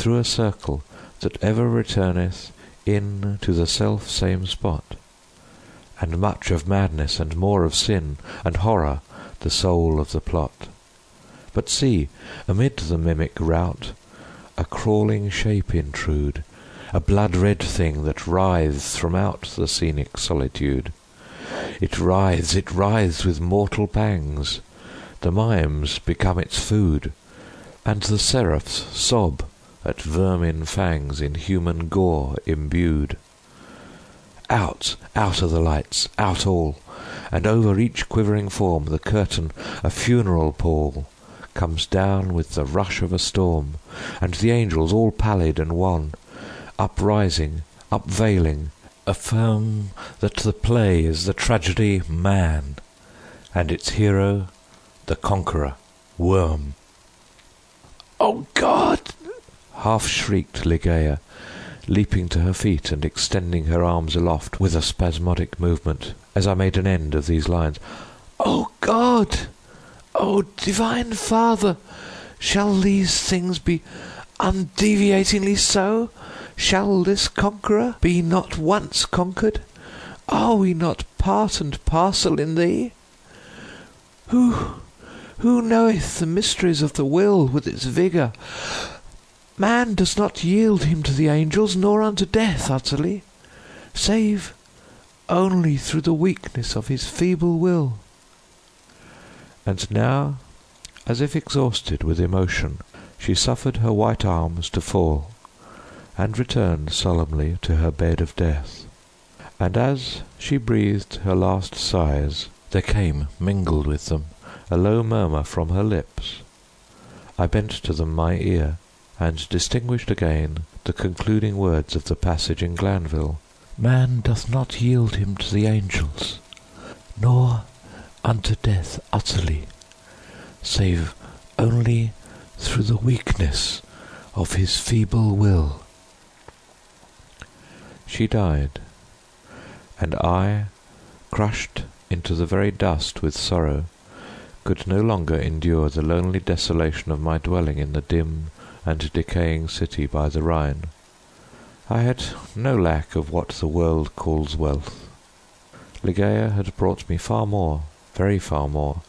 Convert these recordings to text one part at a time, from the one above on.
through a circle that ever returneth in to the self same spot, And much of madness and more of sin and horror the soul of the plot. But see, amid the mimic rout a crawling shape intrude, A blood red thing that writhes from out the scenic solitude. It writhes, it writhes with mortal pangs, the mimes become its food, And the seraphs sob at vermin fangs in human gore imbued. Out, out are the lights, out all, and over each quivering form The curtain, a funeral pall, comes down with the rush of a storm, And the angels, all pallid and wan, uprising, upveiling, Affirm that the play is the tragedy Man, and its hero the conqueror Worm. "O God!" Half shrieked Ligeia, leaping to her feet and extending her arms aloft with a spasmodic movement, as I made an end of these lines. "O God! O Divine Father! Shall these things be undeviatingly so? Shall this conqueror be not once conquered? Are we not part and parcel in thee? Who who knoweth the mysteries of the will with its vigour? Man does not yield him to the angels, nor unto death utterly, Save only through the weakness of his feeble will. And now, as if exhausted with emotion, She suffered her white arms to fall, And returned solemnly to her bed of death. And as she breathed her last sighs, There came, mingled with them, a low murmur from her lips. I bent to them my ear, and distinguished again The concluding words of the passage in Glanvill: "Man doth not yield him to the angels, Nor unto death utterly, Save only through the weakness of his feeble will." She died, and I, crushed into the very dust with sorrow, Could no longer endure the lonely desolation of my dwelling in the dim and decaying city by the Rhine. I had no lack of what the world calls wealth. Ligeia had brought me far more, very far more,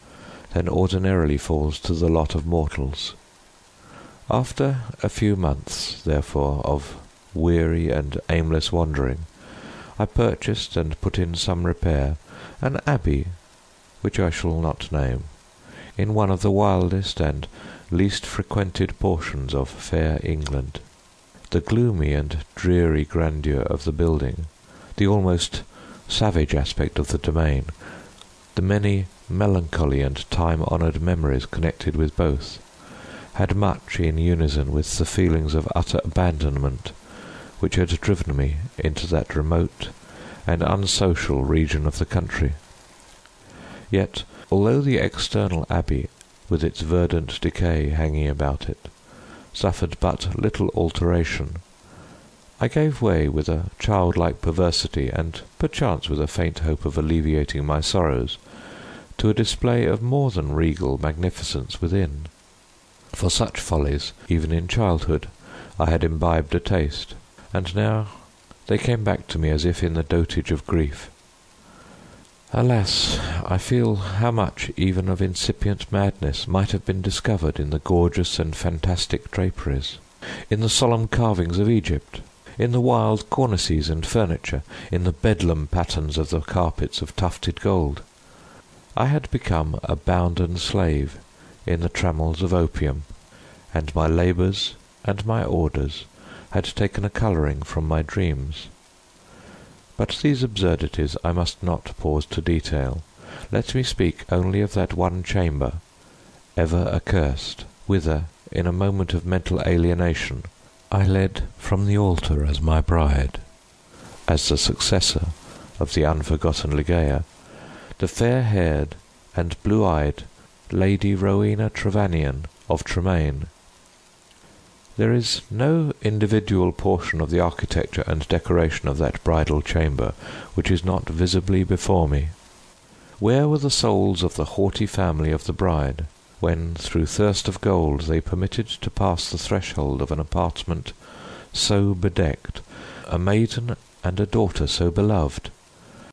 than ordinarily falls to the lot of mortals. After a few months, therefore, of weary and aimless wandering, I purchased and put in some repair an abbey which I shall not name, in one of the wildest and least frequented portions of fair England. The gloomy and dreary grandeur of the building, the almost savage aspect of the domain, the many melancholy and time honoured memories connected with both, had much in unison with the feelings of utter abandonment which had driven me into that remote and unsocial region of the country. Yet, although the external abbey, with its verdant decay hanging about it, suffered but little alteration, I gave way with a childlike perversity, and perchance with a faint hope of alleviating my sorrows, to a display of more than regal magnificence within. For such follies, even in childhood, I had imbibed a taste, and now they came back to me as if in the dotage of grief. Alas, I feel how much even of incipient madness might have been discovered in the gorgeous and fantastic draperies, in the solemn carvings of Egypt, in the wild cornices and furniture, in the Bedlam patterns of the carpets of tufted gold. I had become a bounden slave in the trammels of opium, and my labours and my orders had taken a colouring from my dreams. But these absurdities I must not pause to detail. Let me speak only of that one chamber, ever accursed, whither, in a moment of mental alienation, I led from the altar as my bride, as the successor of the unforgotten Ligeia, the fair-haired and blue-eyed Lady Rowena Trevanion of Tremaine. There is no individual portion of the architecture and decoration of that bridal chamber which is not visibly before me. Where were the souls of the haughty family of the bride, when through thirst of gold they permitted to pass the threshold of an apartment so bedecked a maiden and a daughter so beloved